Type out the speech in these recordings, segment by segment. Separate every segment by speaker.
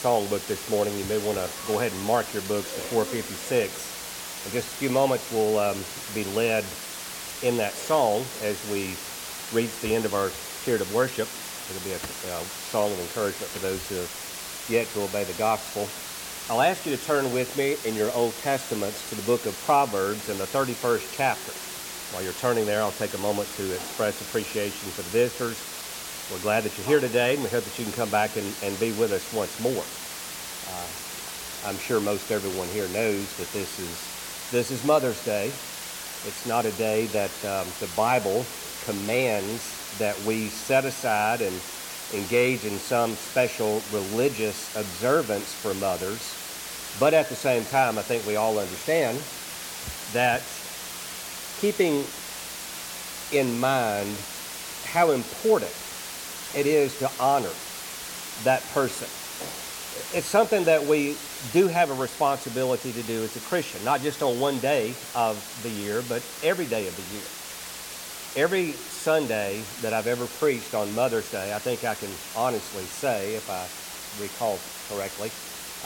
Speaker 1: songbook this morning, you may want to go ahead and mark your books to 456. In just a few moments, we'll um, be led in that song as we reach the end of our period of worship. It'll be a uh, song of encouragement for those who have yet to obey the gospel. I'll ask you to turn with me in your Old Testaments to the book of Proverbs in the 31st chapter. While you're turning there, I'll take a moment to express appreciation for the visitors. We're glad that you're here today, and we hope that you can come back and, and be with us once more. Uh, I'm sure most everyone here knows that this is this is Mother's Day. It's not a day that um, the Bible commands that we set aside and engage in some special religious observance for mothers. But at the same time, I think we all understand that keeping in mind how important it is to honor that person. It's something that we do have a responsibility to do as a Christian, not just on one day of the year, but every day of the year. Every Sunday that I've ever preached on Mother's Day, I think I can honestly say, if I recall correctly,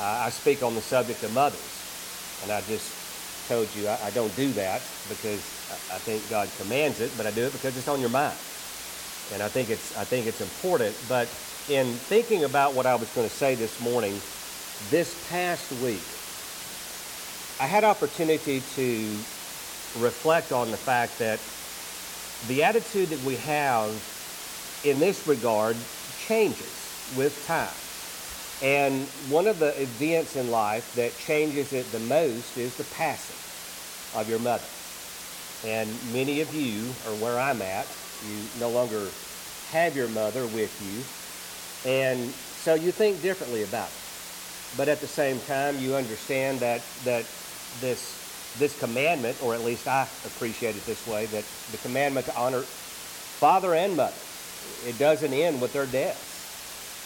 Speaker 1: I speak on the subject of mothers. And I just told you I, don't do that because I think God commands it, but I do it because it's on your mind. And I think it's I think it's important. But in thinking about what I was going to say this morning, this past week, I had opportunity to reflect on the fact that the attitude that we have in this regard changes with time. And one of the events in life that changes it the most is the passing of your mother. And many of you are where I'm at. You no longer have your mother with you. And so you think differently about it. But at the same time, you understand that, that this, this commandment, or at least I appreciate it this way, that the commandment to honor father and mother, it doesn't end with their deaths.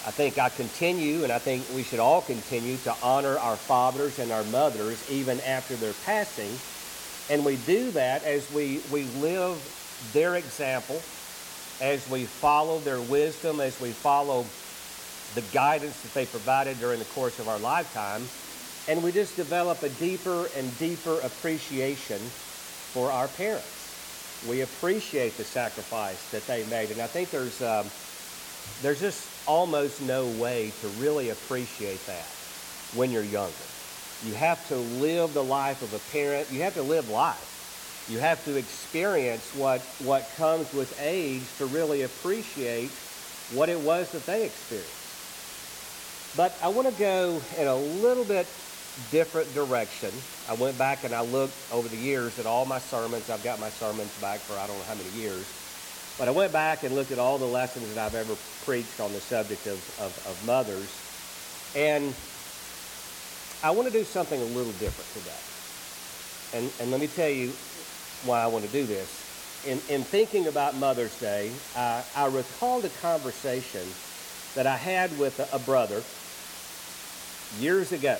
Speaker 1: I think I continue, and I think we should all continue to honor our fathers and our mothers even after their passing. And we do that as we, we live their example, as we follow their wisdom, as we follow the guidance that they provided during the course of our lifetime. And we just develop a deeper and deeper appreciation for our parents. We appreciate the sacrifice that they made. And I think there's, um, there's just almost no way to really appreciate that when you're younger. You have to live the life of a parent. You have to live life. You have to experience what, what comes with age to really appreciate what it was that they experienced. But I want to go in a little bit different direction. I went back and I looked over the years at all my sermons. I've got my sermons back for I don't know how many years. But I went back and looked at all the lessons that I've ever preached on the subject of, of, of mothers. And I want to do something a little different today. And, and let me tell you why I want to do this. In, in thinking about Mother's Day, I, I recalled a conversation that I had with a, a brother years ago.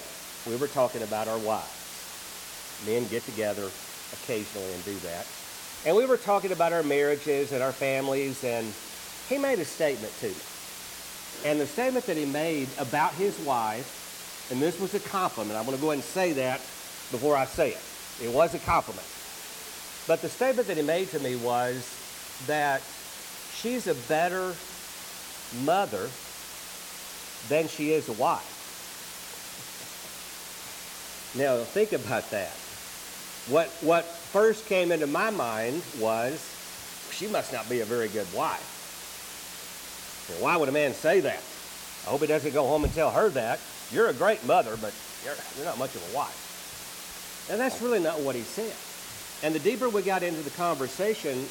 Speaker 1: We were talking about our wives. Men get together occasionally and do that. And we were talking about our marriages and our families, and he made a statement to me. And the statement that he made about his wife, and this was a compliment, I'm going to go ahead and say that before I say it. It was a compliment. But the statement that he made to me was that she's a better mother than she is a wife. Now, think about that. What, what first came into my mind was she must not be a very good wife. why would a man say that? I hope he doesn't go home and tell her that. You're a great mother, but you're, you're not much of a wife. And that's really not what he said. And the deeper we got into the conversation,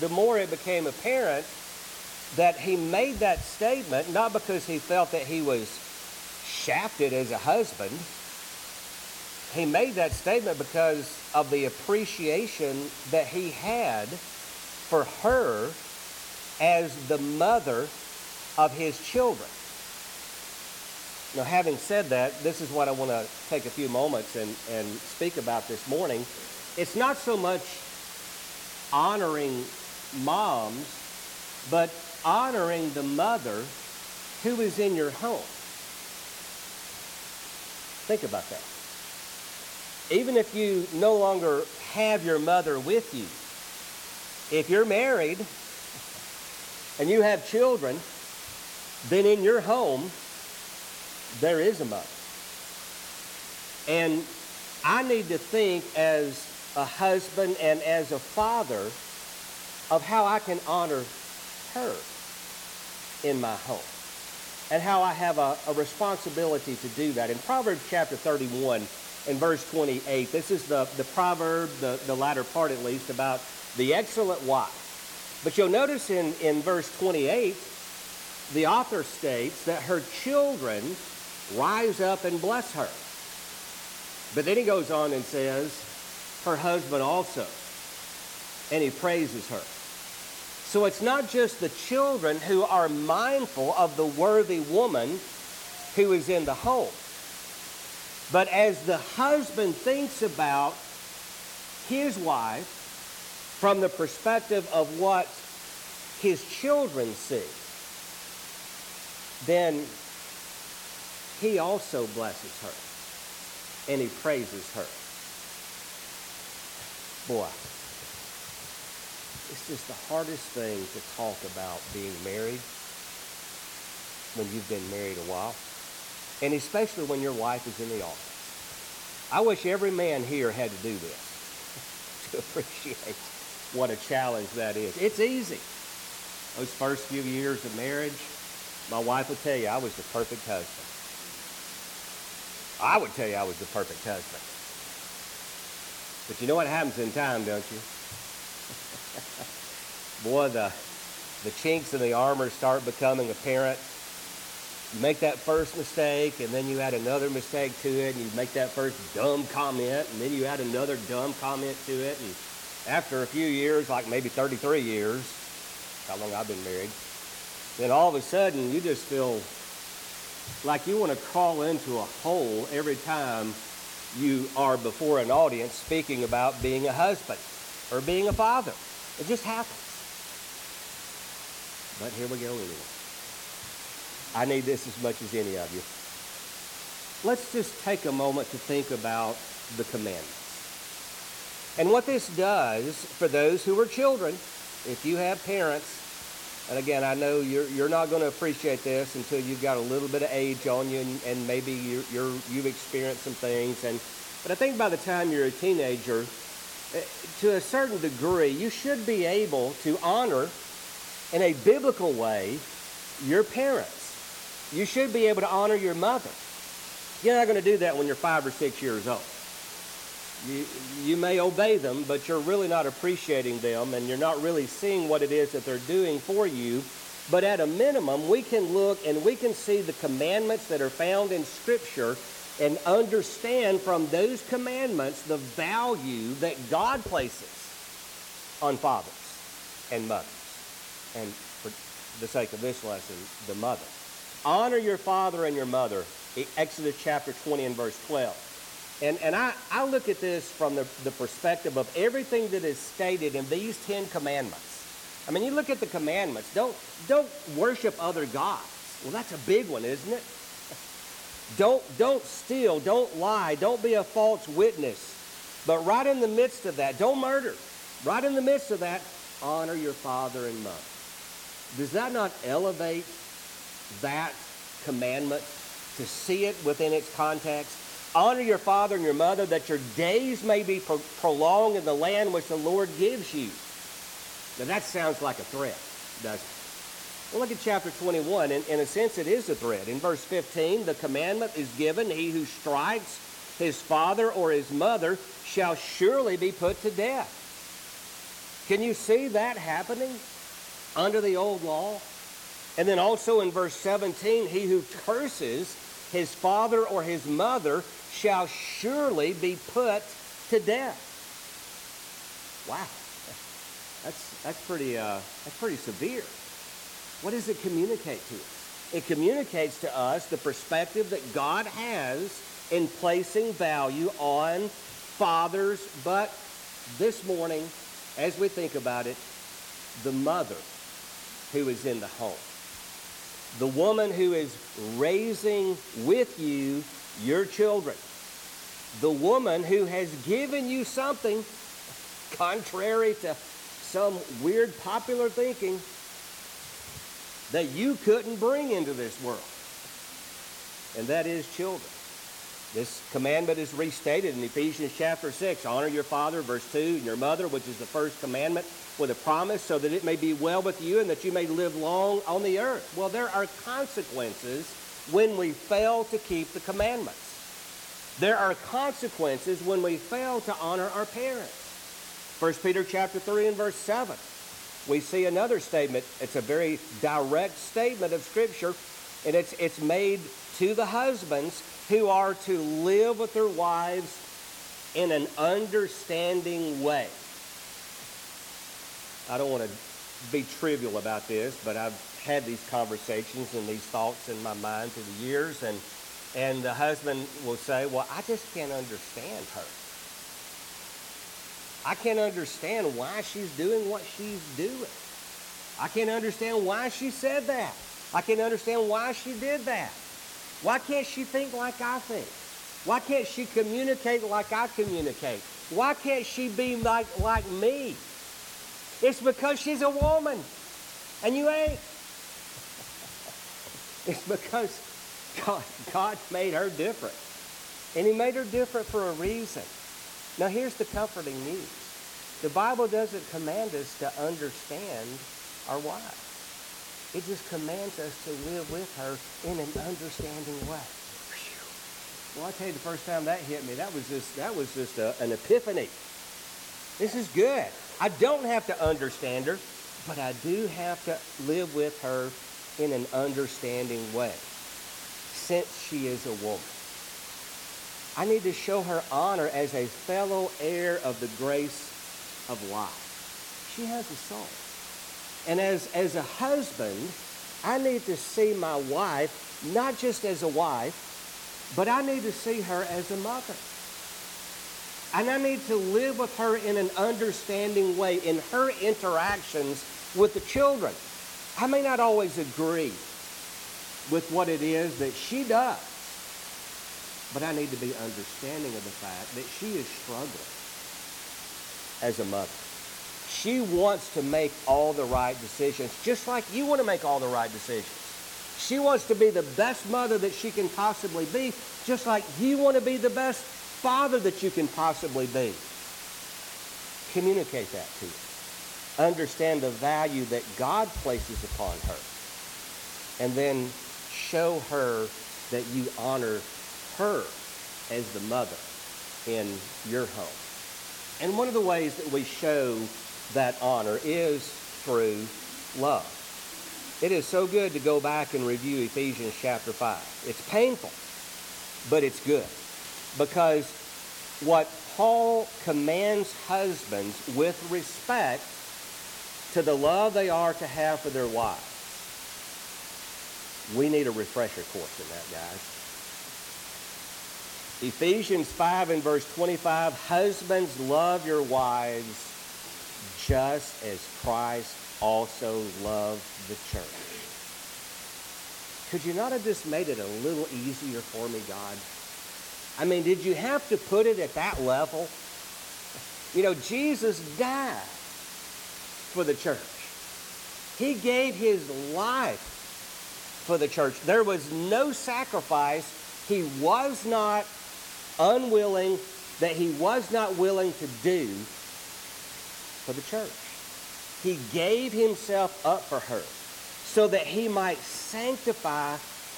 Speaker 1: the more it became apparent that he made that statement not because he felt that he was shafted as a husband he made that statement because of the appreciation that he had for her as the mother of his children. Now, having said that, this is what I want to take a few moments and, and speak about this morning. It's not so much honoring moms, but honoring the mother who is in your home. Think about that. Even if you no longer have your mother with you, if you're married and you have children, then in your home, there is a mother. And I need to think as a husband and as a father of how I can honor her in my home and how I have a, a, responsibility to do that. In Proverbs chapter 31 and verse 28, this is the, the proverb, the, the latter part at least, about the excellent wife. But you'll notice in, in verse 28, the author states that her children rise up and bless her. But then he goes on and says, her husband also, and he praises her. So it's not just the children who are mindful of the worthy woman who is in the home. But as the husband thinks about his wife from the perspective of what his children see, then he also blesses her and he praises her. Boy, it's just the hardest thing to talk about being married when you've been married a while, and especially when your wife is in the office. I wish every man here had to do this to appreciate what a challenge that is. It's easy. Those first few years of marriage, my wife would tell you I was the perfect husband. I would tell you I was the perfect husband. But you know what happens in time, don't you? Boy, the, the chinks in the armor start becoming apparent. You make that first mistake, and then you add another mistake to it, and you make that first dumb comment, and then you add another dumb comment to it. And after a few years, like maybe 33 years, how long I've been married, then all of a sudden you just feel like you want to crawl into a hole every time you are before an audience speaking about being a husband or being a father. It just happens. But here we go anyway. I need this as much as any of you. Let's just take a moment to think about the commandments. And what this does for those who are children, if you have parents, and again, I know you're, you're not going to appreciate this until you've got a little bit of age on you and, and maybe you're, you're, you've experienced some things. And, but I think by the time you're a teenager, eh, to a certain degree, you should be able to honor in a biblical way your parents. You should be able to honor your mother. You're not going to do that when you're five or six years old. You, you may obey them, but you're really not appreciating them and you're not really seeing what it is that they're doing for you. But at a minimum, we can look and we can see the commandments that are found in Scripture and understand from those commandments the value that God places on fathers and mothers. And for the sake of this lesson, the mother. Honor your father and your mother. Exodus chapter 20 and verse 12. And, and I, I look at this from the, the perspective of everything that is stated in these Ten Commandments. I mean, you look at the commandments. Don't, don't worship other gods. Well, that's a big one, isn't it? Don't, don't steal. Don't lie. Don't be a false witness. But right in the midst of that, don't murder. Right in the midst of that, honor your father and mother. Does that not elevate that commandment to see it within its context? Honor your father and your mother that your days may be pro- prolonged in the land which the Lord gives you. Now that sounds like a threat, doesn't it? Well, look at chapter 21. In, in a sense, it is a threat. In verse 15, the commandment is given He who strikes his father or his mother shall surely be put to death. Can you see that happening under the old law? And then also in verse 17, he who curses his father or his mother shall surely be put to death. Wow. That's, that's, pretty, uh, that's pretty severe. What does it communicate to us? It communicates to us the perspective that God has in placing value on fathers, but this morning, as we think about it, the mother who is in the home. The woman who is raising with you your children, the woman who has given you something contrary to some weird popular thinking that you couldn't bring into this world, and that is children. This commandment is restated in Ephesians chapter 6. Honor your father, verse 2, and your mother, which is the first commandment, with a promise, so that it may be well with you and that you may live long on the earth. Well, there are consequences when we fail to keep the commandments. There are consequences when we fail to honor our parents. 1 Peter chapter 3 and verse 7. We see another statement. It's a very direct statement of Scripture, and it's, it's made to the husbands who are to live with their wives in an understanding way. I don't want to be trivial about this, but I've had these conversations and these thoughts in my mind through the years, and and the husband will say, "Well, I just can't understand her. I can't understand why she's doing what she's doing. I can't understand why she said that. I can't understand why she did that. Why can't she think like I think? Why can't she communicate like I communicate? Why can't she be like, like me? It's because she's a woman and you ain't. It's because God, God made her different. And He made her different for a reason. Now, here's the comforting news the Bible doesn't command us to understand our wife. It just commands us to live with her in an understanding way. Well, I tell you, the first time that hit me, that was just that was just a, an epiphany. This is good. I don't have to understand her, but I do have to live with her in an understanding way, since she is a woman. I need to show her honor as a fellow heir of the grace of life. She has a soul. And as, as a husband, I need to see my wife not just as a wife, but I need to see her as a mother. And I need to live with her in an understanding way in her interactions with the children. I may not always agree with what it is that she does, but I need to be understanding of the fact that she is struggling as a mother. She wants to make all the right decisions, just like you want to make all the right decisions. She wants to be the best mother that she can possibly be, just like you want to be the best father that you can possibly be. Communicate that to her. Understand the value that God places upon her. And then show her that you honor her as the mother in your home. And one of the ways that we show that honor is through love. It is so good to go back and review Ephesians chapter 5. It's painful, but it's good. Because what Paul commands husbands with respect to the love they are to have for their wives. We need a refresher course in that, guys. Ephesians 5 and verse 25 Husbands, love your wives just as Christ also loved the church. Could you not have just made it a little easier for me, God? I mean, did you have to put it at that level? You know, Jesus died for the church. He gave his life for the church. There was no sacrifice he was not unwilling, that he was not willing to do for the church. He gave himself up for her so that he might sanctify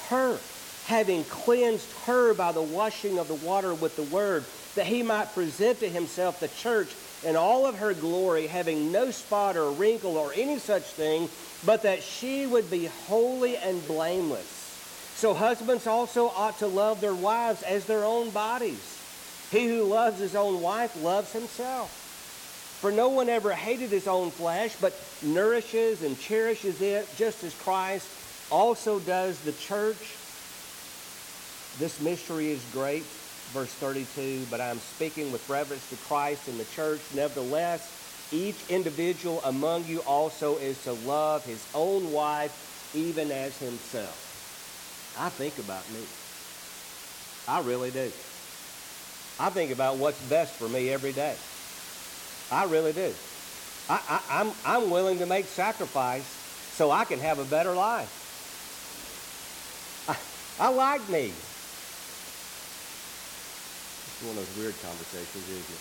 Speaker 1: her, having cleansed her by the washing of the water with the word, that he might present to himself the church in all of her glory, having no spot or wrinkle or any such thing, but that she would be holy and blameless. So husbands also ought to love their wives as their own bodies. He who loves his own wife loves himself. For no one ever hated his own flesh, but nourishes and cherishes it, just as Christ also does the church. This mystery is great. Verse 32 But I am speaking with reference to Christ and the church. Nevertheless, each individual among you also is to love his own wife even as himself. I think about me. I really do. I think about what's best for me every day. I really do. I, I, I'm, I'm willing to make sacrifice so I can have a better life. I, I like me. It's one of those weird conversations, isn't it?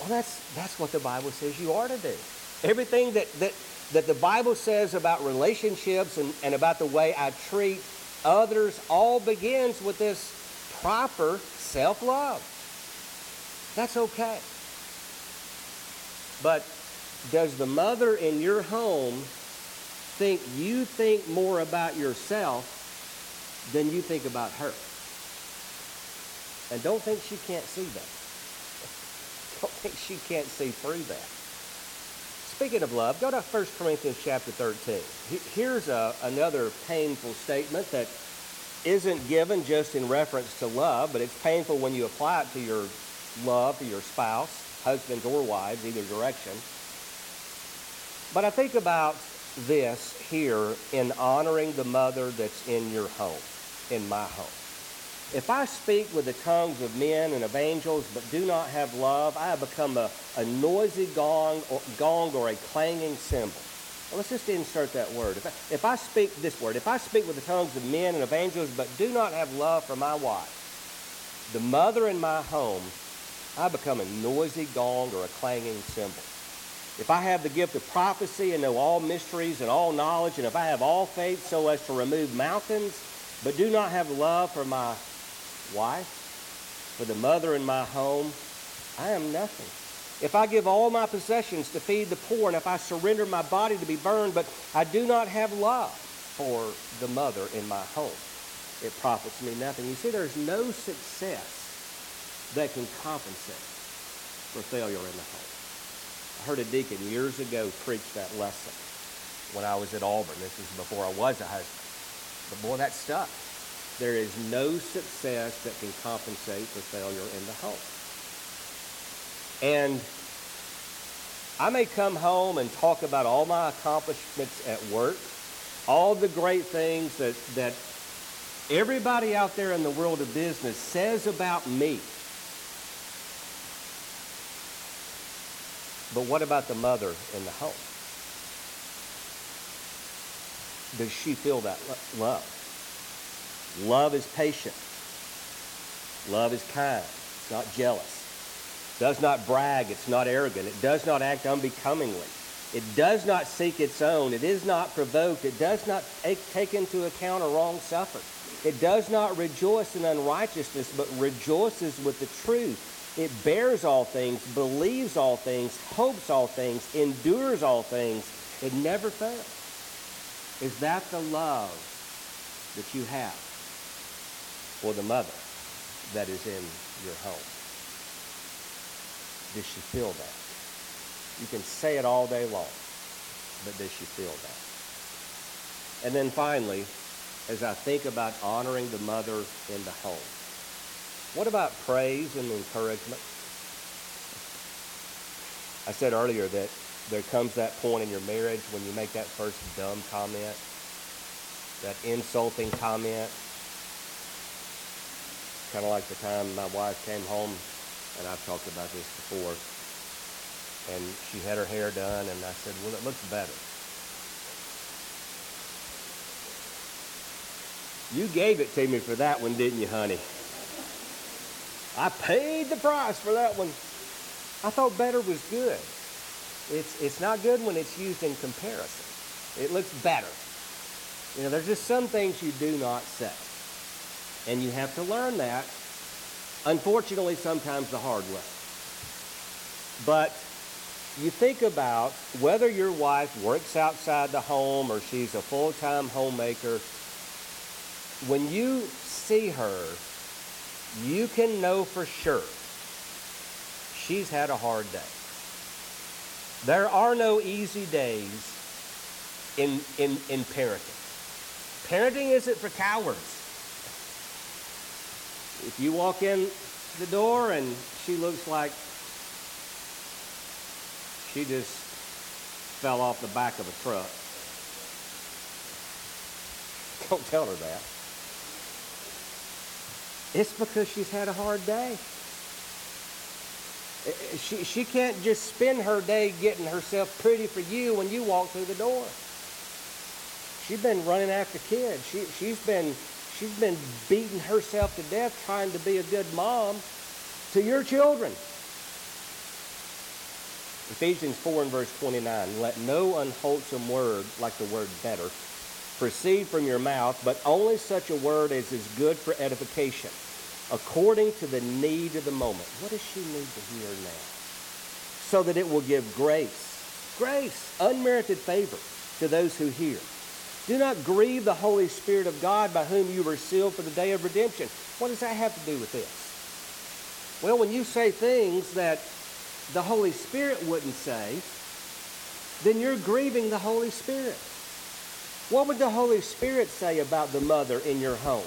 Speaker 1: Well, that's, that's what the Bible says you are to do. Everything that, that, that the Bible says about relationships and, and about the way I treat others all begins with this proper self love. That's okay. But does the mother in your home think you think more about yourself than you think about her? And don't think she can't see that. Don't think she can't see through that. Speaking of love, go to 1 Corinthians chapter 13. Here's a, another painful statement that isn't given just in reference to love, but it's painful when you apply it to your love for your spouse, husbands or wives, either direction. But I think about this here in honoring the mother that's in your home, in my home. If I speak with the tongues of men and of angels, but do not have love, I have become a, a noisy gong or, gong or a clanging cymbal. Well, let's just insert that word. If I, if I speak this word, if I speak with the tongues of men and of angels, but do not have love for my wife, the mother in my home, I become a noisy gong or a clanging cymbal. If I have the gift of prophecy and know all mysteries and all knowledge, and if I have all faith so as to remove mountains, but do not have love for my wife, for the mother in my home, I am nothing. If I give all my possessions to feed the poor, and if I surrender my body to be burned, but I do not have love for the mother in my home, it profits me nothing. You see, there's no success that can compensate for failure in the home. I heard a deacon years ago preach that lesson when I was at Auburn. This was before I was a husband. But boy, that stuck. There is no success that can compensate for failure in the home. And I may come home and talk about all my accomplishments at work, all the great things that, that everybody out there in the world of business says about me. But what about the mother in the home? Does she feel that love? Love is patient. Love is kind. It's not jealous. It does not brag. It's not arrogant. It does not act unbecomingly. It does not seek its own. It is not provoked. It does not take into account a wrong suffered. It does not rejoice in unrighteousness, but rejoices with the truth. It bears all things, believes all things, hopes all things, endures all things. It never fails. Is that the love that you have for the mother that is in your home? Does she feel that? You can say it all day long, but does she feel that? And then finally, as I think about honoring the mother in the home, what about praise and encouragement? I said earlier that there comes that point in your marriage when you make that first dumb comment, that insulting comment. Kind of like the time my wife came home, and I've talked about this before, and she had her hair done, and I said, Well, it looks better. You gave it to me for that one, didn't you, honey? I paid the price for that one. I thought better was good. It's, it's not good when it's used in comparison. It looks better. You know, there's just some things you do not say. And you have to learn that, unfortunately, sometimes the hard way. But you think about whether your wife works outside the home or she's a full time homemaker, when you see her you can know for sure she's had a hard day. There are no easy days in, in, in parenting. Parenting isn't for cowards. If you walk in the door and she looks like she just fell off the back of a truck, Don't tell her that. It's because she's had a hard day. She, she can't just spend her day getting herself pretty for you when you walk through the door. She's been running after kids. She, she's, been, she's been beating herself to death trying to be a good mom to your children. Ephesians 4 and verse 29 Let no unwholesome word, like the word better, proceed from your mouth, but only such a word as is good for edification according to the need of the moment. What does she need to hear now? So that it will give grace, grace, unmerited favor to those who hear. Do not grieve the Holy Spirit of God by whom you were sealed for the day of redemption. What does that have to do with this? Well, when you say things that the Holy Spirit wouldn't say, then you're grieving the Holy Spirit. What would the Holy Spirit say about the mother in your home?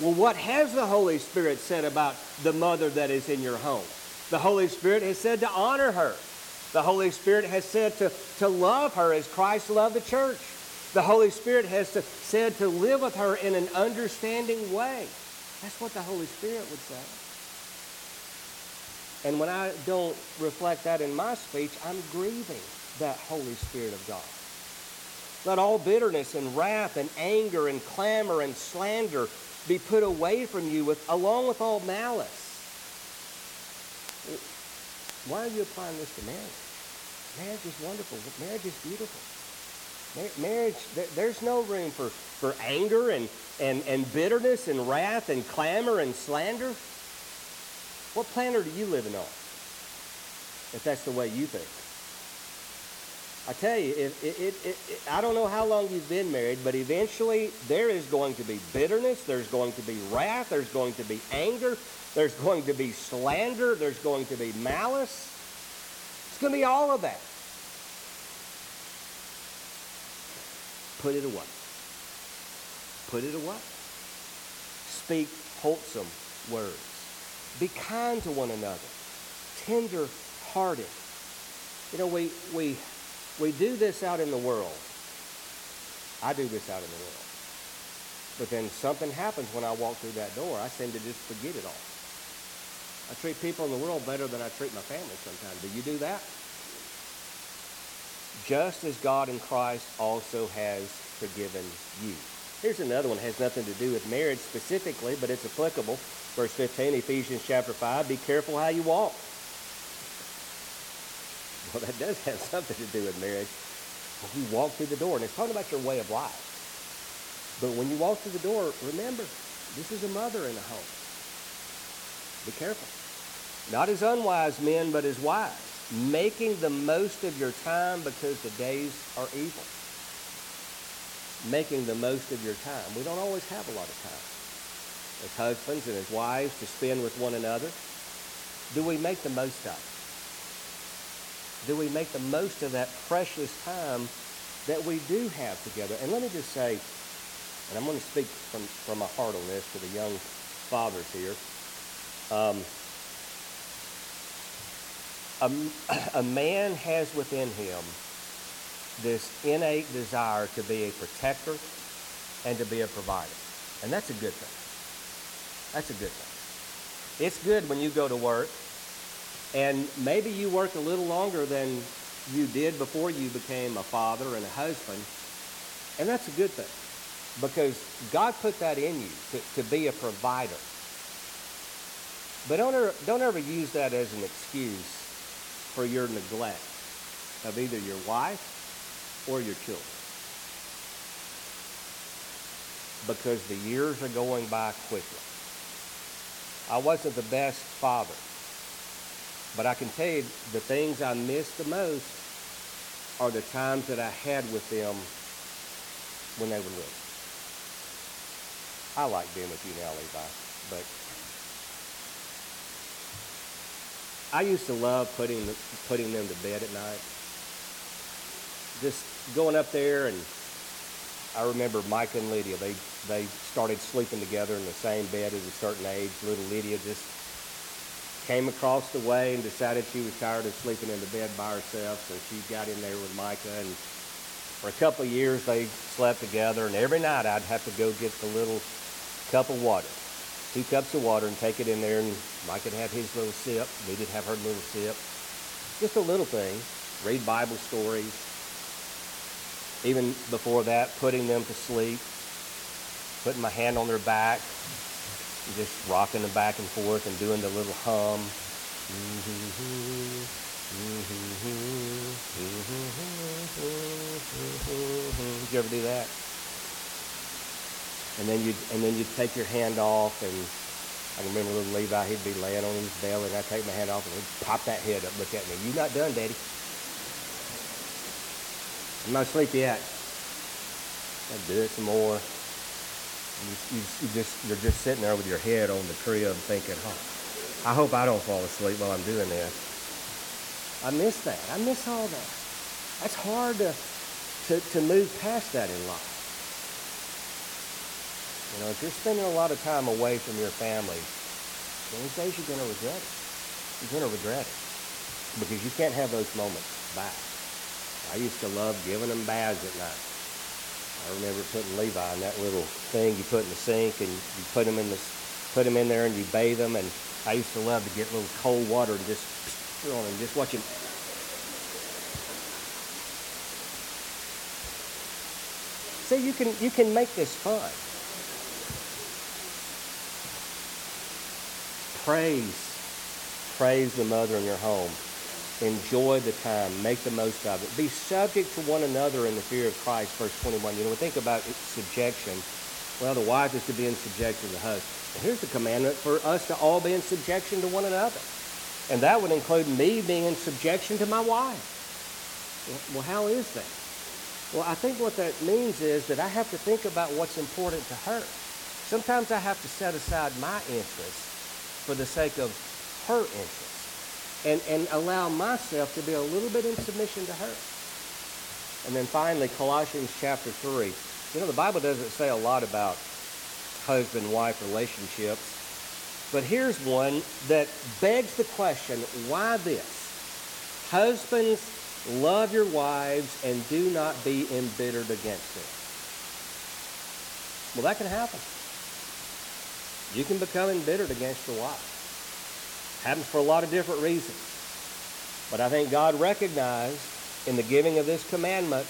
Speaker 1: Well, what has the Holy Spirit said about the mother that is in your home? The Holy Spirit has said to honor her. The Holy Spirit has said to, to love her as Christ loved the church. The Holy Spirit has to, said to live with her in an understanding way. That's what the Holy Spirit would say. And when I don't reflect that in my speech, I'm grieving that Holy Spirit of God. Let all bitterness and wrath and anger and clamor and slander be put away from you with, along with all malice. Why are you applying this to marriage? Marriage is wonderful. Marriage is beautiful. marriage, there's no room for, for anger and, and, and bitterness and wrath and clamor and slander. What planet are you living on? If that's the way you think. I tell you, it, it, it, I don't know how long you've been married, but eventually there is going to be bitterness, there's going to be wrath, there's going to be anger, there's going to be slander, there's going to be malice. It's going to be all of that. Put it away. Put it away. Speak wholesome words. Be kind to one another. Tender hearted. You know, we, we, we do this out in the world. I do this out in the world. But then something happens when I walk through that door. I seem to just forget it all. I treat people in the world better than I treat my family sometimes. Do you do that? Just as God in Christ also has forgiven you. Here's another one. It has nothing to do with marriage specifically, but it's applicable. Verse 15, Ephesians chapter 5. Be careful how you walk well, that does have something to do with marriage. When you walk through the door, and it's talking about your way of life. But when you walk through the door, remember, this is a mother in a home. Be careful. Not as unwise men, but as wise, making the most of your time because the days are evil. Making the most of your time. We don't always have a lot of time as husbands and as wives to spend with one another. Do we make the most of it? Do we make the most of that precious time that we do have together? And let me just say, and I'm going to speak from, from my heart on this to the young fathers here. Um, a, a man has within him this innate desire to be a protector and to be a provider. And that's a good thing. That's a good thing. It's good when you go to work and maybe you work a little longer than you did before you became a father and a husband. And that's a good thing because God put that in you to, to be a provider. But don't ever, don't ever use that as an excuse for your neglect of either your wife or your children. Because the years are going by quickly. I wasn't the best father. But I can tell you the things I miss the most are the times that I had with them when they were little. I like being with you now, Levi, but I used to love putting putting them to bed at night. Just going up there, and I remember Micah and Lydia. They they started sleeping together in the same bed at a certain age. Little Lydia just came across the way and decided she was tired of sleeping in the bed by herself, so she got in there with Micah and For a couple of years, they slept together, and every night I'd have to go get the little cup of water, two cups of water, and take it in there, and Mike could have his little sip. We did have her little sip. Just a little thing. Read Bible stories. Even before that, putting them to sleep, putting my hand on their back, just rocking them back and forth and doing the little hum. Did you ever do that? And then you and then you'd take your hand off, and I can remember little Levi. He'd be laying on his belly, and I'd take my hand off, and he'd pop that head up, look at me. You not done, Daddy? I'm not asleep yet. I'd do it some more. You, you, you just you're just sitting there with your head on the crib, thinking, "Oh, I hope I don't fall asleep while I'm doing this." I miss that. I miss all that. That's hard to to, to move past that in life. You know, if you're spending a lot of time away from your family, those days you're going to regret it. You're going to regret it because you can't have those moments back. I used to love giving them baths at night. I remember putting Levi in that little thing you put in the sink, and you put him in the put him in there, and you bathe him. And I used to love to get little cold water and just on him, just watch him. See, you can you can make this fun. Praise, praise the mother in your home. Enjoy the time. Make the most of it. Be subject to one another in the fear of Christ. Verse 21. You know, we think about subjection. Well, the wife is to be in subjection to the husband. And here's the commandment for us to all be in subjection to one another. And that would include me being in subjection to my wife. Well, how is that? Well, I think what that means is that I have to think about what's important to her. Sometimes I have to set aside my interests for the sake of her interests and, and allow myself to be a little bit in submission to her. And then finally, Colossians chapter 3. You know, the Bible doesn't say a lot about husband wife relationships, but here's one that begs the question why this? Husbands, love your wives and do not be embittered against them. Well, that can happen. You can become embittered against your wife. Happens for a lot of different reasons. But I think God recognized in the giving of this commandment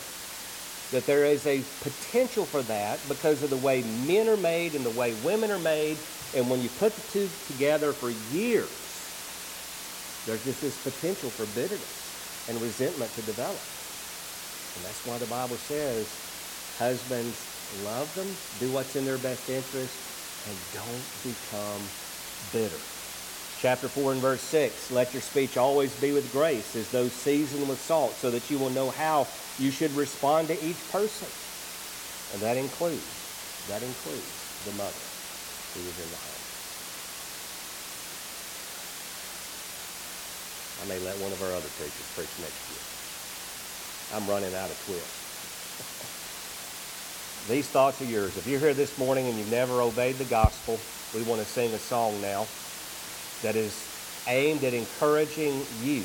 Speaker 1: that there is a potential for that because of the way men are made and the way women are made. And when you put the two together for years, there's just this potential for bitterness and resentment to develop. And that's why the Bible says, husbands, love them, do what's in their best interest, and don't become bitter. Chapter 4 and verse 6 Let your speech always be with grace, as though seasoned with salt, so that you will know how you should respond to each person. And that includes, that includes the mother who is in the home. I may let one of our other preachers preach next year. I'm running out of twists. These thoughts are yours. If you're here this morning and you've never obeyed the gospel, we want to sing a song now that is aimed at encouraging you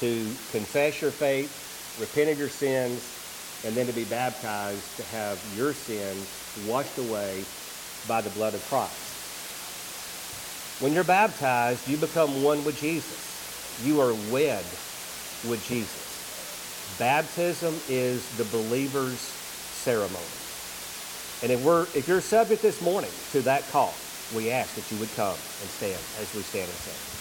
Speaker 1: to confess your faith, repent of your sins, and then to be baptized to have your sins washed away by the blood of Christ. When you're baptized, you become one with Jesus. You are wed with Jesus. Baptism is the believer's ceremony. And if we're if you're subject this morning to that call, we ask that you would come and stand as we stand and sing.